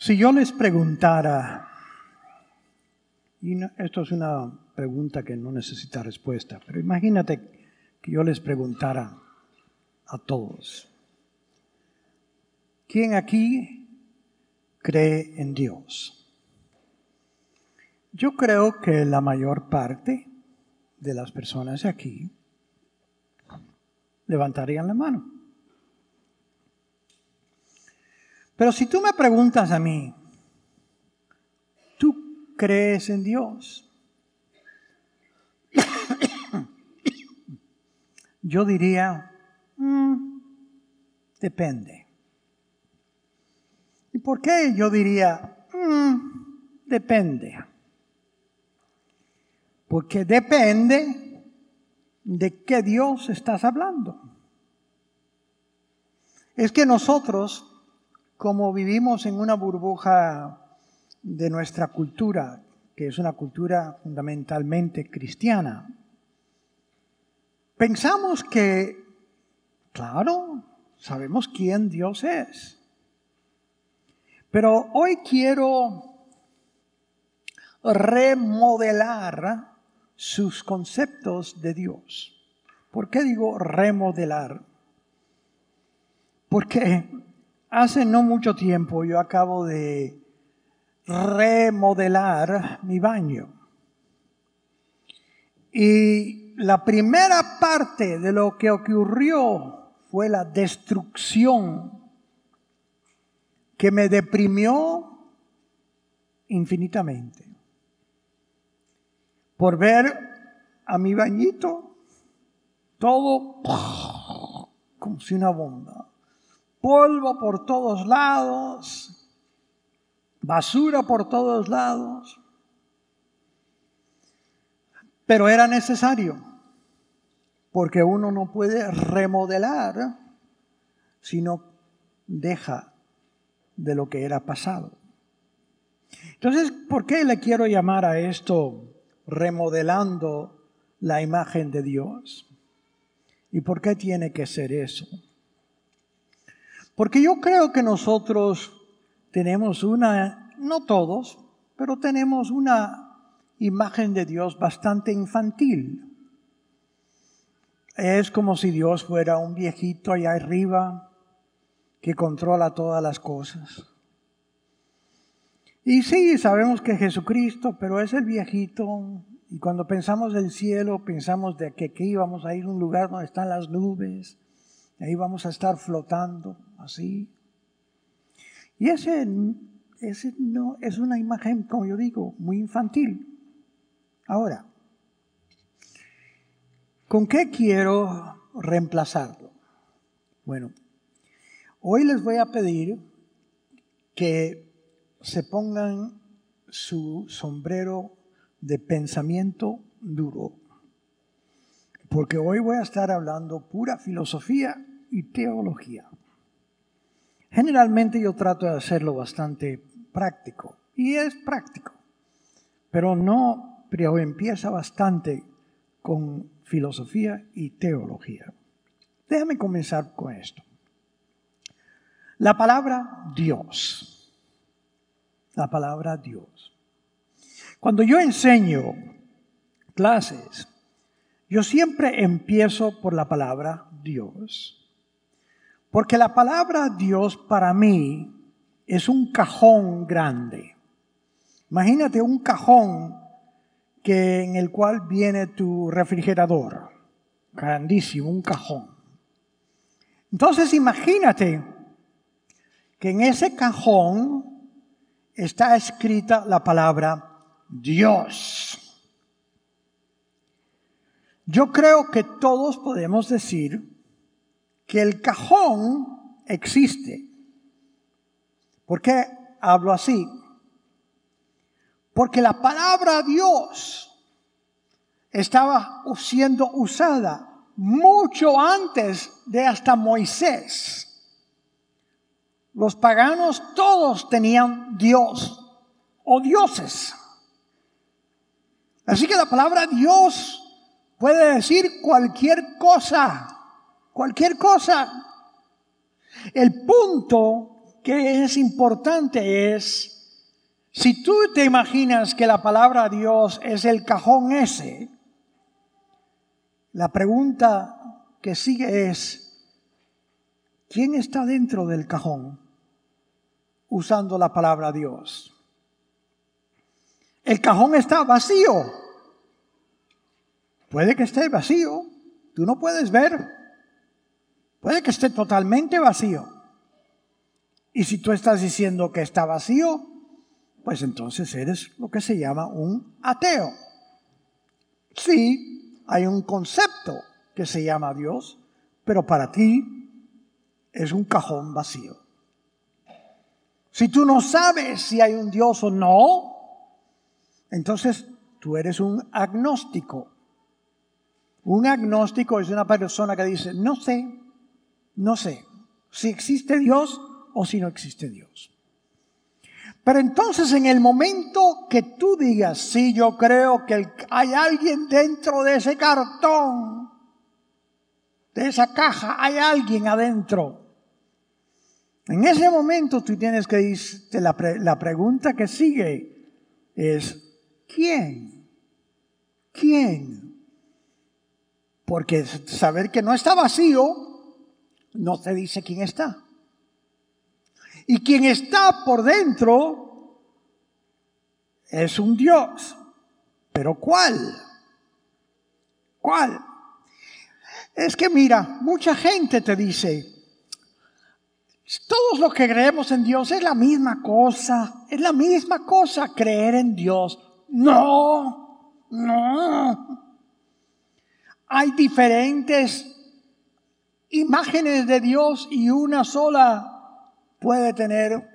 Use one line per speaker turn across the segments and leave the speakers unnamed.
Si yo les preguntara, y esto es una pregunta que no necesita respuesta, pero imagínate que yo les preguntara a todos, ¿quién aquí cree en Dios? Yo creo que la mayor parte de las personas aquí levantarían la mano. Pero si tú me preguntas a mí, ¿tú crees en Dios? Yo diría, mm, depende. ¿Y por qué yo diría, mm, depende? Porque depende de qué Dios estás hablando. Es que nosotros como vivimos en una burbuja de nuestra cultura, que es una cultura fundamentalmente cristiana, pensamos que, claro, sabemos quién Dios es. Pero hoy quiero remodelar sus conceptos de Dios. ¿Por qué digo remodelar? Porque Hace no mucho tiempo yo acabo de remodelar mi baño. Y la primera parte de lo que ocurrió fue la destrucción que me deprimió infinitamente. Por ver a mi bañito todo como si una bomba polvo por todos lados, basura por todos lados. Pero era necesario, porque uno no puede remodelar si no deja de lo que era pasado. Entonces, ¿por qué le quiero llamar a esto remodelando la imagen de Dios? ¿Y por qué tiene que ser eso? Porque yo creo que nosotros tenemos una, no todos, pero tenemos una imagen de Dios bastante infantil. Es como si Dios fuera un viejito allá arriba que controla todas las cosas. Y sí, sabemos que Jesucristo, pero es el viejito. Y cuando pensamos del cielo, pensamos de que aquí vamos a ir a un lugar donde están las nubes Ahí vamos a estar flotando así. Y ese, ese no es una imagen, como yo digo, muy infantil. Ahora, ¿con qué quiero reemplazarlo? Bueno, hoy les voy a pedir que se pongan su sombrero de pensamiento duro, porque hoy voy a estar hablando pura filosofía y teología. Generalmente yo trato de hacerlo bastante práctico, y es práctico, pero no, empieza bastante con filosofía y teología. Déjame comenzar con esto. La palabra Dios. La palabra Dios. Cuando yo enseño clases, yo siempre empiezo por la palabra Dios. Porque la palabra Dios para mí es un cajón grande. Imagínate un cajón que en el cual viene tu refrigerador. Grandísimo, un cajón. Entonces imagínate que en ese cajón está escrita la palabra Dios. Yo creo que todos podemos decir que el cajón existe. ¿Por qué hablo así? Porque la palabra Dios estaba siendo usada mucho antes de hasta Moisés. Los paganos todos tenían Dios o dioses. Así que la palabra Dios puede decir cualquier cosa cualquier cosa. El punto que es importante es, si tú te imaginas que la palabra Dios es el cajón ese, la pregunta que sigue es, ¿quién está dentro del cajón usando la palabra Dios? El cajón está vacío. Puede que esté vacío. Tú no puedes ver. Puede que esté totalmente vacío. Y si tú estás diciendo que está vacío, pues entonces eres lo que se llama un ateo. Sí, hay un concepto que se llama Dios, pero para ti es un cajón vacío. Si tú no sabes si hay un Dios o no, entonces tú eres un agnóstico. Un agnóstico es una persona que dice, no sé, no sé si existe Dios o si no existe Dios. Pero entonces en el momento que tú digas, sí, yo creo que hay alguien dentro de ese cartón, de esa caja, hay alguien adentro. En ese momento tú tienes que decir, la, la pregunta que sigue es, ¿quién? ¿Quién? Porque saber que no está vacío no te dice quién está. Y quien está por dentro es un Dios. Pero ¿cuál? ¿Cuál? Es que mira, mucha gente te dice, todos los que creemos en Dios es la misma cosa, es la misma cosa creer en Dios. No, no. Hay diferentes imágenes de Dios y una sola puede tener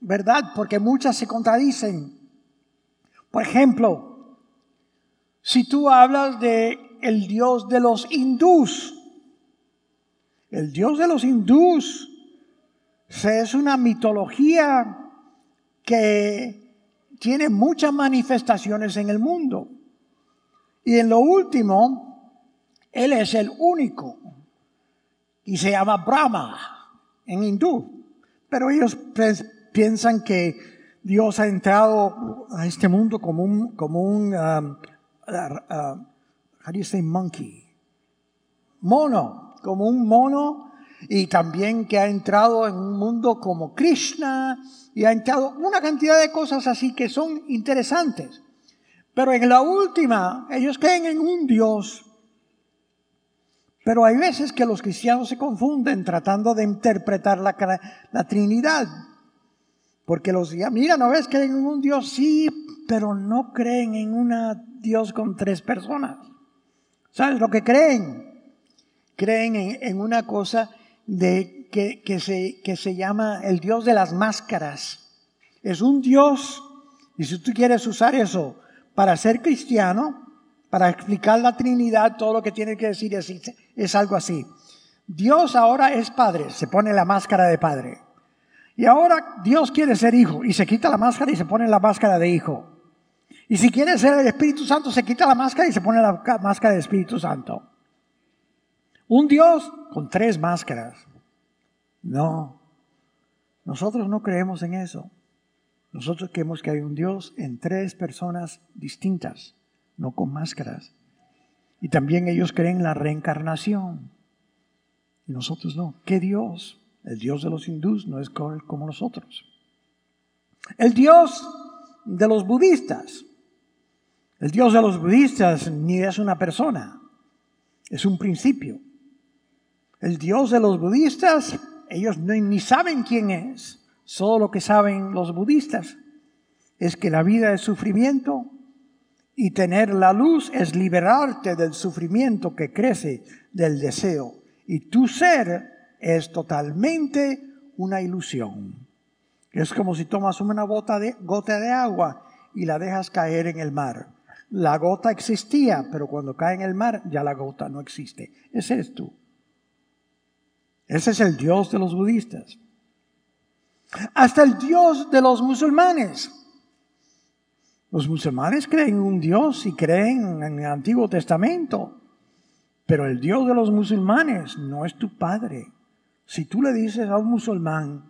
verdad, porque muchas se contradicen. Por ejemplo, si tú hablas de el Dios de los hindús, el Dios de los hindús es una mitología que tiene muchas manifestaciones en el mundo. Y en lo último, Él es el único. Y se llama Brahma en hindú. Pero ellos piensan que Dios ha entrado a este mundo como un, como un, um, uh, you say monkey? Mono, como un mono y también que ha entrado en un mundo como Krishna y ha entrado una cantidad de cosas así que son interesantes. Pero en la última, ellos creen en un Dios pero hay veces que los cristianos se confunden tratando de interpretar la, la Trinidad. Porque los mira, ¿no ves? Creen en un Dios, sí, pero no creen en un Dios con tres personas. ¿Sabes lo que creen? Creen en, una cosa de, que, que, se, que se llama el Dios de las máscaras. Es un Dios, y si tú quieres usar eso para ser cristiano, para explicar la Trinidad, todo lo que tiene que decir es, algo así. Dios ahora es Padre, se pone la máscara de Padre. Y ahora Dios quiere ser hijo y se quita la máscara y se pone la máscara de hijo. Y si quiere ser el Espíritu Santo, se quita la máscara y se pone la máscara del Espíritu Santo. Un Dios con tres máscaras. No, nosotros no creemos en eso. Nosotros creemos que hay un Dios en tres personas distintas no con máscaras. Y también ellos creen la reencarnación. Y nosotros no. ¿Qué Dios? El Dios de los hindús no es como nosotros. El Dios de los budistas. El Dios de los budistas ni es una persona, es un principio. El Dios de los budistas, ellos ni saben quién es. Solo lo que saben los budistas es que la vida es sufrimiento y tener la luz es liberarte del sufrimiento que crece del deseo. Y tu ser es totalmente una ilusión. Es como si tomas una gota de, gota de agua y la dejas caer en el mar. La gota existía, pero cuando cae en el mar ya la gota no existe. Ese es tú. Ese es el Dios de los budistas. Hasta el Dios de los musulmanes. Los musulmanes creen en un Dios y creen en el Antiguo Testamento, pero el Dios de los musulmanes no es tu Padre. Si tú le dices a un musulmán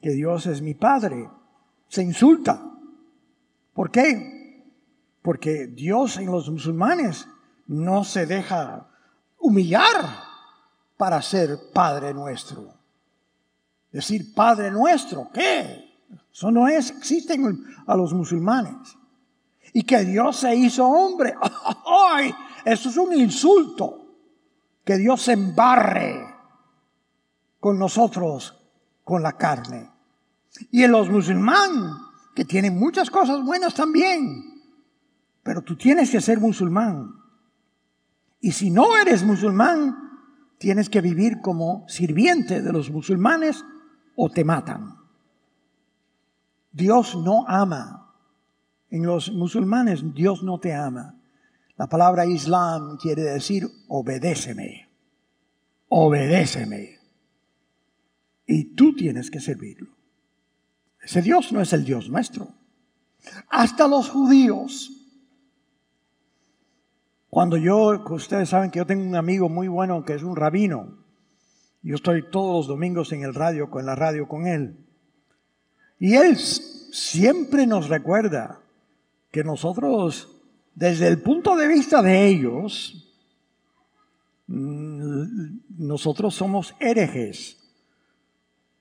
que Dios es mi Padre, se insulta. ¿Por qué? Porque Dios en los musulmanes no se deja humillar para ser Padre nuestro. Decir Padre nuestro, ¿qué? Eso no es, existen a los musulmanes. Y que Dios se hizo hombre. ¡Ay! Eso es un insulto. Que Dios se embarre con nosotros con la carne. Y en los musulmanes, que tienen muchas cosas buenas también. Pero tú tienes que ser musulmán. Y si no eres musulmán, tienes que vivir como sirviente de los musulmanes o te matan. Dios no ama. En los musulmanes Dios no te ama. La palabra Islam quiere decir obedéceme. Obedéceme. Y tú tienes que servirlo. Ese Dios no es el Dios nuestro. Hasta los judíos. Cuando yo, ustedes saben que yo tengo un amigo muy bueno que es un rabino. Yo estoy todos los domingos en el radio, con la radio con él. Y Él siempre nos recuerda que nosotros, desde el punto de vista de ellos, mm, nosotros somos herejes,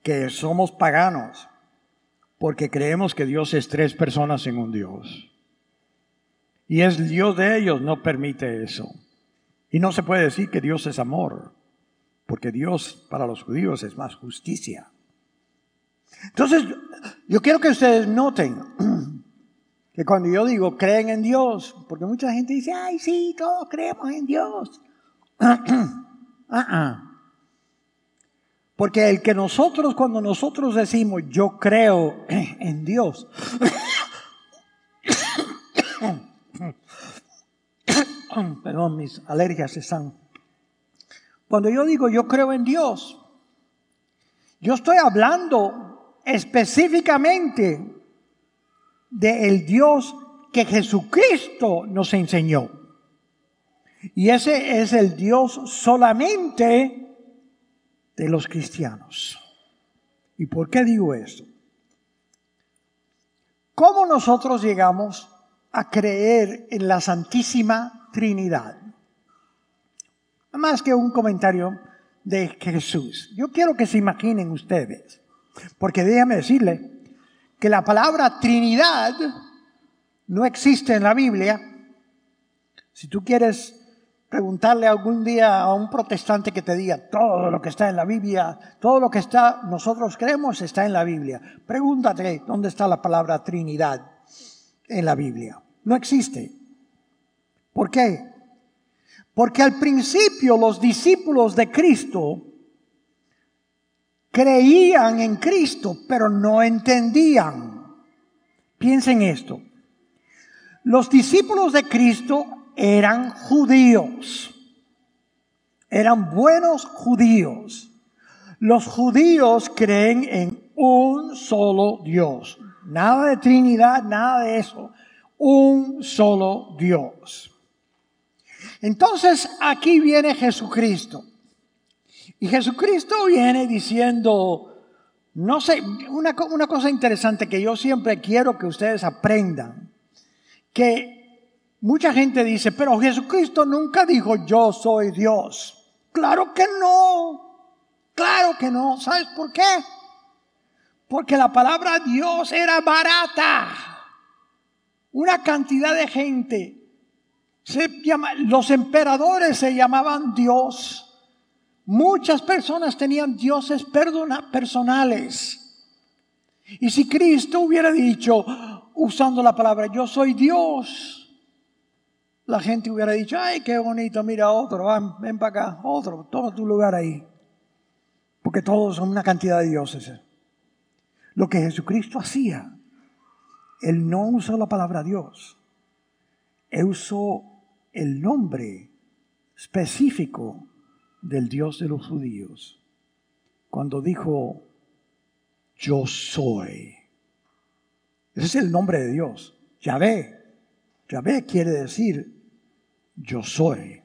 que somos paganos, porque creemos que Dios es tres personas en un Dios. Y es Dios de ellos, no permite eso. Y no se puede decir que Dios es amor, porque Dios para los judíos es más justicia. Entonces, yo quiero que ustedes noten cuando yo digo creen en Dios, porque mucha gente dice, ay, sí, todos creemos en Dios. Ah, ah. Porque el que nosotros, cuando nosotros decimos yo creo en Dios, perdón, mis alergias están. Cuando yo digo yo creo en Dios, yo estoy hablando específicamente del Dios que Jesucristo nos enseñó. Y ese es el Dios solamente de los cristianos. ¿Y por qué digo esto? ¿Cómo nosotros llegamos a creer en la Santísima Trinidad? Más que un comentario de Jesús. Yo quiero que se imaginen ustedes. Porque déjame decirle que la palabra Trinidad no existe en la Biblia. Si tú quieres preguntarle algún día a un protestante que te diga todo lo que está en la Biblia, todo lo que está, nosotros creemos está en la Biblia. Pregúntate dónde está la palabra Trinidad en la Biblia. No existe. ¿Por qué? Porque al principio los discípulos de Cristo creían en Cristo, pero no entendían. Piensen esto. Los discípulos de Cristo eran judíos. Eran buenos judíos. Los judíos creen en un solo Dios. Nada de Trinidad, nada de eso. Un solo Dios. Entonces aquí viene Jesucristo. Y Jesucristo viene diciendo, no sé, una, una cosa interesante que yo siempre quiero que ustedes aprendan, que mucha gente dice, pero Jesucristo nunca dijo yo soy Dios. Claro que no, claro que no. ¿Sabes por qué? Porque la palabra Dios era barata. Una cantidad de gente. Se llama, los emperadores se llamaban Dios. Muchas personas tenían dioses personales. Y si Cristo hubiera dicho, usando la palabra, yo soy Dios, la gente hubiera dicho, ay, qué bonito, mira otro, ven para acá, otro, toma tu lugar ahí. Porque todos son una cantidad de dioses. Lo que Jesucristo hacía, Él no usó la palabra Dios, Él usó el nombre específico del Dios de los judíos cuando dijo, yo soy. Ese es el nombre de Dios, Yahvé. Yahvé quiere decir, yo soy.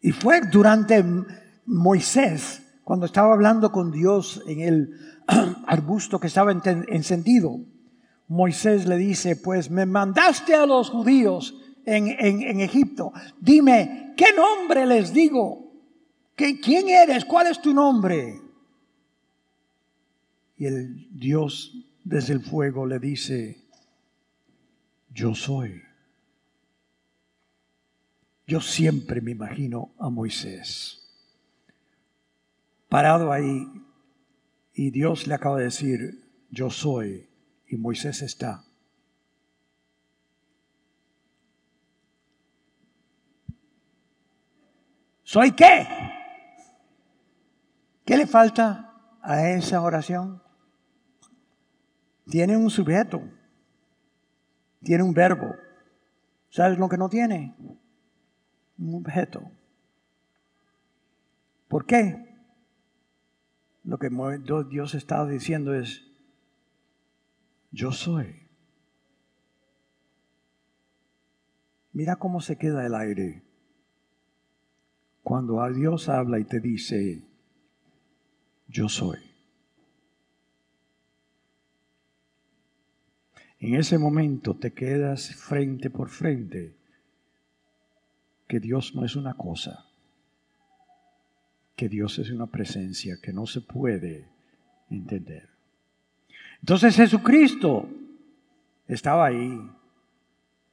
Y fue durante Moisés cuando estaba hablando con Dios en el arbusto que estaba encendido, Moisés le dice, pues me mandaste a los judíos en, en, Egipto, dime, ¿qué nombre les digo? ¿Qué, ¿Quién eres? ¿Cuál es tu nombre? Y el Dios desde el fuego le dice, yo soy. Yo siempre me imagino a Moisés parado ahí y Dios le acaba de decir, yo soy, y Moisés está. ¿Soy qué? ¿Qué le falta a esa oración? Tiene un sujeto, tiene un verbo. ¿Sabes lo que no tiene? Un objeto. ¿Por qué? Lo que Dios está diciendo es, yo soy. Mira cómo se queda el aire cuando a Dios habla y te dice, yo soy. En ese momento te quedas frente por frente que Dios no es una cosa, que Dios es una presencia que no se puede entender. Entonces Jesucristo estaba ahí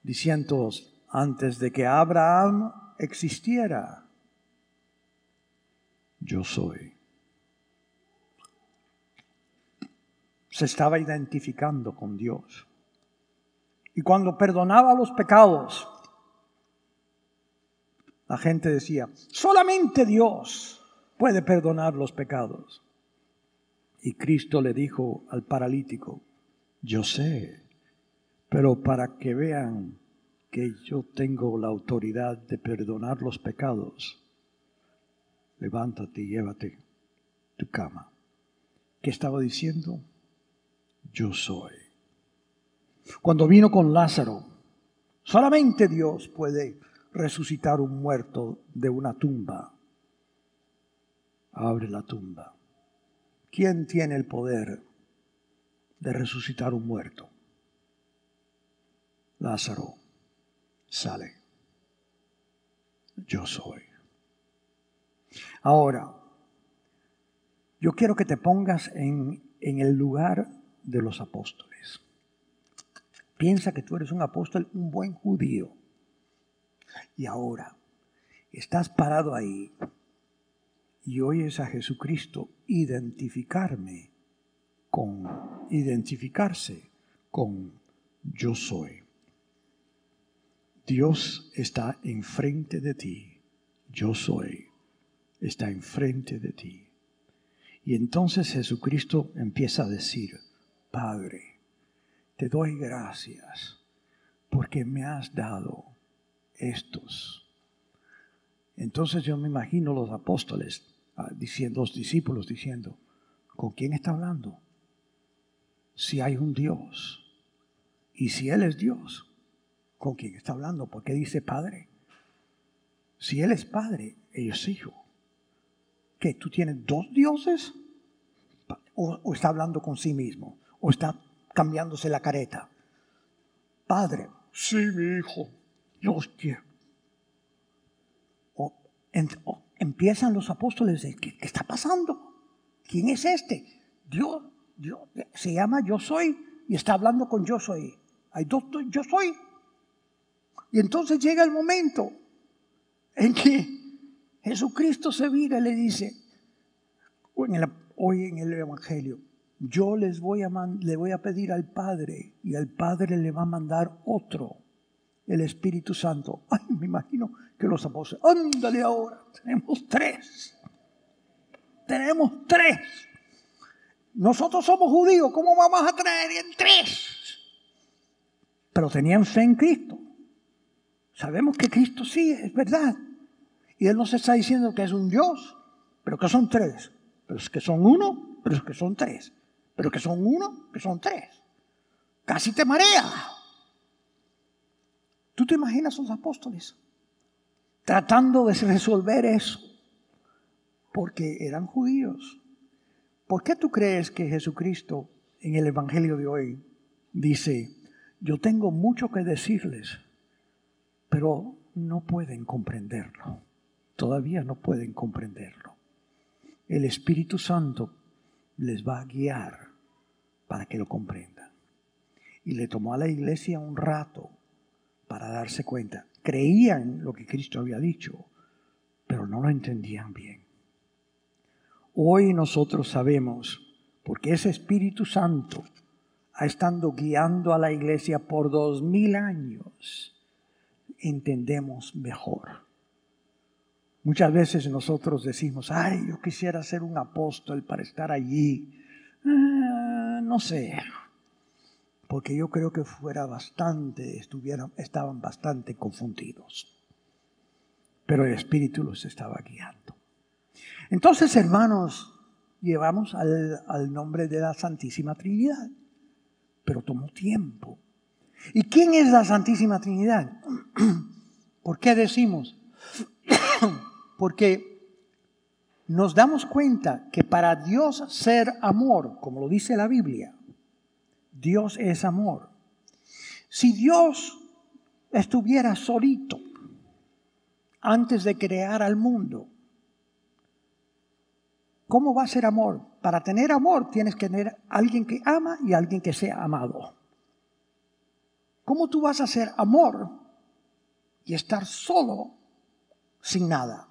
diciendo antes de que Abraham existiera, yo soy. Se estaba identificando con Dios. Y cuando perdonaba los pecados, la gente decía, solamente Dios puede perdonar los pecados. Y Cristo le dijo al paralítico, yo sé, pero para que vean que yo tengo la autoridad de perdonar los pecados, levántate y llévate tu cama. ¿Qué estaba diciendo? Yo soy. Cuando vino con Lázaro, solamente Dios puede resucitar un muerto de una tumba. Abre la tumba. ¿Quién tiene el poder de resucitar un muerto? Lázaro sale. Yo soy. Ahora, yo quiero que te pongas en, en el lugar de los apóstoles. Piensa que tú eres un apóstol, un buen judío. Y ahora estás parado ahí y oyes a Jesucristo identificarme con, identificarse con yo soy. Dios está enfrente de ti. Yo soy. Está enfrente de ti. Y entonces Jesucristo empieza a decir, Padre, te doy gracias porque me has dado estos. Entonces yo me imagino los apóstoles ah, diciendo, los discípulos diciendo, ¿con quién está hablando? Si hay un Dios y si Él es Dios, ¿con quién está hablando? ¿Por qué dice Padre? Si Él es Padre, ellos Hijo. ¿Qué? ¿Tú tienes dos dioses? ¿O, o está hablando con sí mismo? ¿O está cambiándose la careta? Padre, sí, mi hijo los quiero. O, empiezan los apóstoles, ¿qué, ¿qué, está pasando? ¿Quién es este? Dios, Dios, se llama yo soy y está hablando con yo soy. Hay dos yo soy. Y entonces llega el momento en que Jesucristo se vira y le dice, hoy en el Evangelio, yo les voy a, le voy a pedir al Padre y al Padre le va a mandar otro el Espíritu Santo. Ay, me imagino que los apóstoles, ándale ahora, tenemos tres. Tenemos tres. Nosotros somos judíos, ¿cómo vamos a traer en tres? Pero tenían fe en Cristo. Sabemos que Cristo sí, es verdad. Y Él nos está diciendo que es un Dios, pero que son tres. Pero es que son uno, pero es que son tres. Pero que son uno, que son tres. Casi te marea. ¿Tú te imaginas a los apóstoles tratando de resolver eso? porque eran judíos. ¿Por qué tú crees que Jesucristo en el Evangelio de hoy dice, yo tengo mucho que decirles, pero no pueden comprenderlo? Todavía no pueden comprenderlo. El Espíritu Santo les va a guiar para que lo comprendan. Y le tomó a la iglesia un rato para darse cuenta. Creían lo que Cristo había dicho, pero no lo entendían bien. Hoy nosotros sabemos, porque ese Espíritu Santo ha estado guiando a la iglesia por dos mil años, entendemos mejor. Muchas veces nosotros decimos, ay, yo quisiera ser un apóstol para estar allí. Ah, no sé, porque yo creo que fuera bastante, estuvieran, estaban bastante confundidos. Pero el Espíritu los estaba guiando. Entonces, hermanos, llevamos al, al nombre de la Santísima Trinidad, pero tomó tiempo. ¿Y quién es la Santísima Trinidad? ¿Por qué decimos? Porque nos damos cuenta que para Dios ser amor, como lo dice la Biblia, Dios es amor. Si Dios estuviera solito antes de crear al mundo, ¿cómo va a ser amor? Para tener amor tienes que tener alguien que ama y alguien que sea amado. ¿Cómo tú vas a ser amor y estar solo sin nada?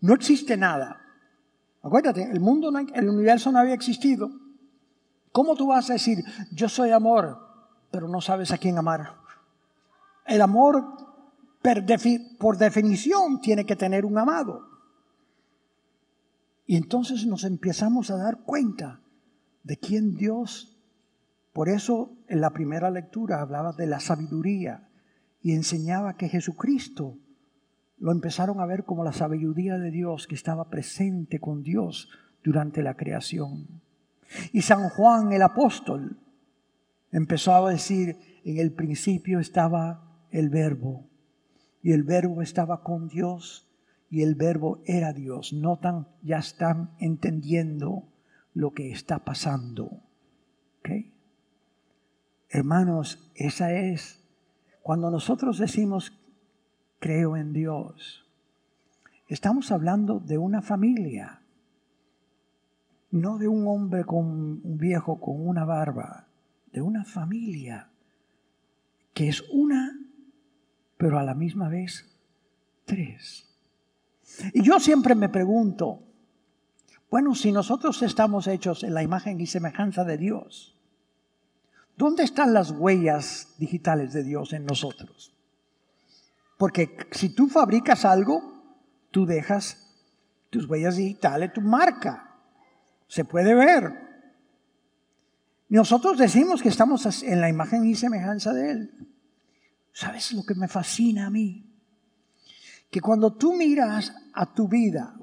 No existe nada. Acuérdate, el mundo, el universo no había existido. ¿Cómo tú vas a decir, yo soy amor, pero no sabes a quién amar? El amor, por definición, tiene que tener un amado. Y entonces nos empezamos a dar cuenta de quién Dios. Por eso en la primera lectura hablaba de la sabiduría y enseñaba que Jesucristo lo empezaron a ver como la sabiduría de Dios que estaba presente con Dios durante la creación. Y San Juan el apóstol empezó a decir, en el principio estaba el verbo, y el verbo estaba con Dios, y el verbo era Dios. Notan, ya están entendiendo lo que está pasando. Hermanos, esa es, cuando nosotros decimos creo en Dios. Estamos hablando de una familia, no de un hombre con un viejo con una barba, de una familia que es una, pero a la misma vez tres. Y yo siempre me pregunto, bueno, si nosotros estamos hechos en la imagen y semejanza de Dios, ¿dónde están las huellas digitales de Dios en nosotros? Porque si tú fabricas algo, tú dejas tus huellas digitales, tu marca. Se puede ver. Nosotros decimos que estamos en la imagen y semejanza de Él. ¿Sabes lo que me fascina a mí? Que cuando tú miras a tu vida,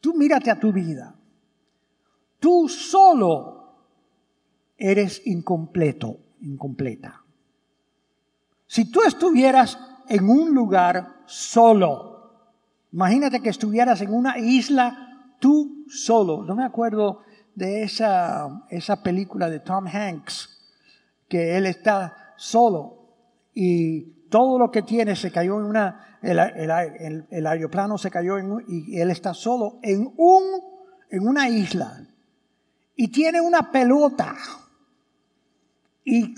tú mírate a tu vida, tú solo eres incompleto, incompleta. Si tú estuvieras en un lugar solo. Imagínate que estuvieras en una isla tú solo. No me acuerdo de esa, esa película de Tom Hanks, que él está solo y todo lo que tiene se cayó en una, el, aeroplano se cayó en, y él está solo en, un, en una isla y tiene una pelota. Y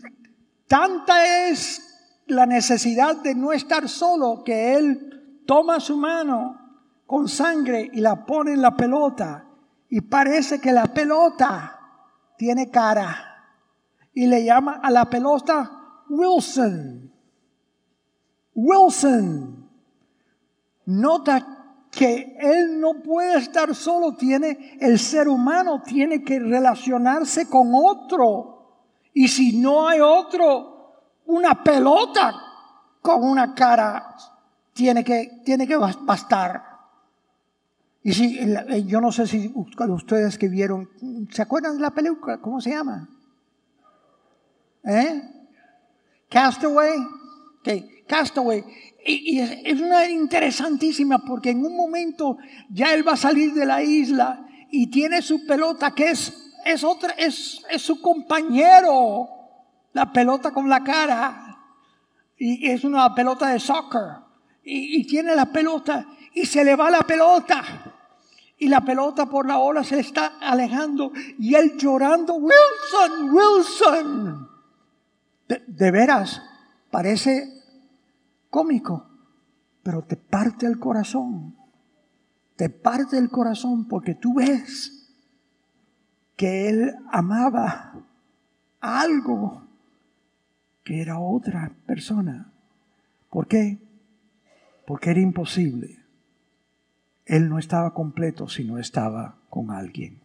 tanta es la necesidad de no estar solo, que Él toma su mano con sangre y la pone en la pelota y parece que la pelota tiene cara y le llama a la pelota Wilson. Wilson. Nota que él no puede estar solo, tiene el ser humano tiene que relacionarse con otro. Y si no hay otro, una pelota con una cara tiene que, tiene que bastar. Y si, eh, yo no sé si ustedes que vieron, ¿se acuerdan de la película? ¿Cómo se llama? ¿Eh? Castaway. Que, Castaway. Y, es, una interesantísima porque en un momento ya él va a salir de la isla y tiene su pelota que es, es, otra, es, es su compañero, la pelota con la cara. Y es una pelota de soccer. Y, tiene la pelota y se le va la pelota y la pelota por la ola se está alejando y él llorando, Wilson, Wilson. De, veras, parece cómico, pero te parte el corazón. Te parte el corazón porque tú ves que él amaba algo que era otra persona. ¿Por qué? Porque era imposible él no estaba completo si no estaba con alguien.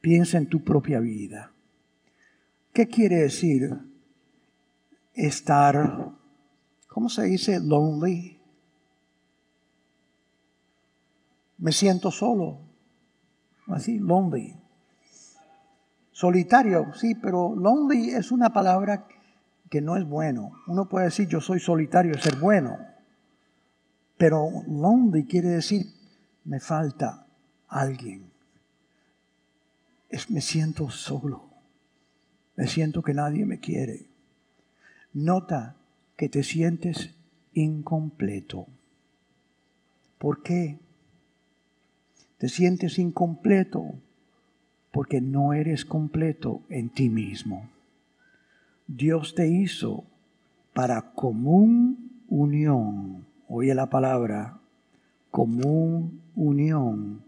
Piensa en tu propia vida. ¿Qué quiere decir estar, ¿cómo se dice? Lonely. Me siento solo. Así, lonely. Solitario, sí, pero lonely es una palabra que no es bueno. Uno puede decir yo soy solitario, es ser bueno. Pero lonely quiere decir, me falta alguien. Es, me siento solo. Me siento que nadie me quiere. Nota que te sientes incompleto. ¿Por qué? Te sientes incompleto porque no eres completo en ti mismo. Dios te hizo para común unión oye la palabra, común unión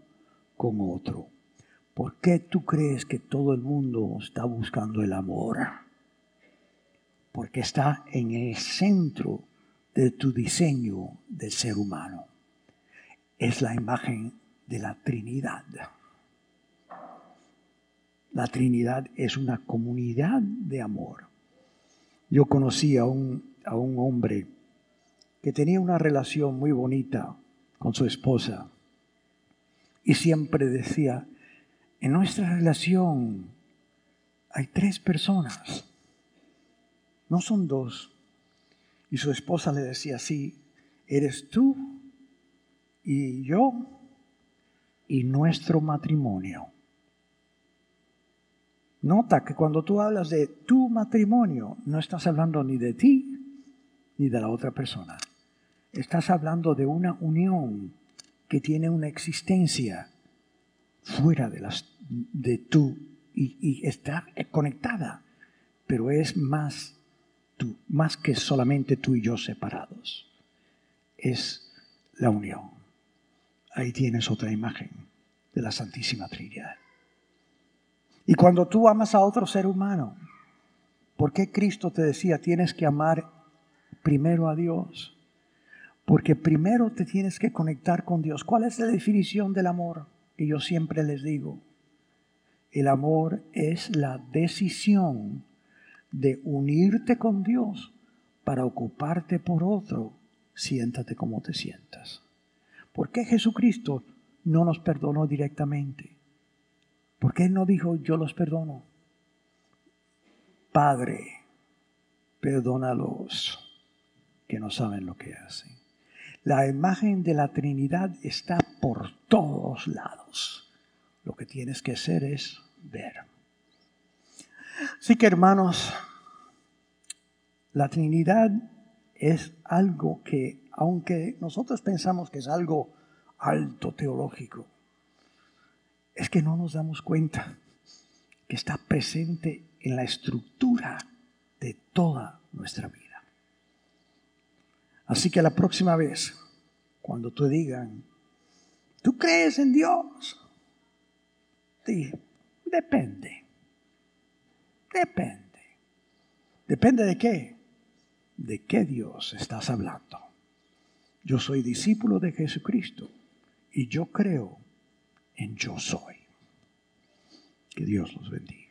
con otro. ¿Por qué tú crees que todo el mundo está buscando el amor? Porque está en el centro de tu diseño del ser humano. Es la imagen de la Trinidad. La Trinidad es una comunidad de amor. Yo conocí a un, a un hombre que tenía una relación muy bonita con su esposa y siempre decía, en nuestra relación hay tres personas, no son dos. Y su esposa le decía, sí, eres tú y yo y nuestro matrimonio. Nota que cuando tú hablas de tu matrimonio, no estás hablando ni de ti ni de la otra persona. Estás hablando de una unión que tiene una existencia fuera de, las, de tú y, está conectada, pero es más tú, más que solamente tú y yo separados. Es la unión. Ahí tienes otra imagen de la Santísima Trinidad. Y cuando tú amas a otro ser humano, ¿por qué Cristo te decía tienes que amar primero a Dios? Porque primero te tienes que conectar con Dios. ¿Cuál es la definición del amor? Que yo siempre les digo. El amor es la decisión de unirte con Dios para ocuparte por otro. Siéntate como te sientas. ¿Por qué Jesucristo no nos perdonó directamente? ¿Por qué no dijo yo los perdono? Padre, perdónalos que no saben lo que hacen. La imagen de la Trinidad está por todos lados. Lo que tienes que hacer es ver. Así que hermanos, la Trinidad es algo que, aunque nosotros pensamos que es algo alto teológico, es que no nos damos cuenta que está presente en la estructura de toda nuestra vida. Así que la próxima vez, cuando te digan, ¿tú crees en Dios? depende. Depende. ¿Depende de qué? ¿De qué Dios estás hablando? Yo soy discípulo de Jesucristo y yo creo en yo soy. Que Dios los bendiga.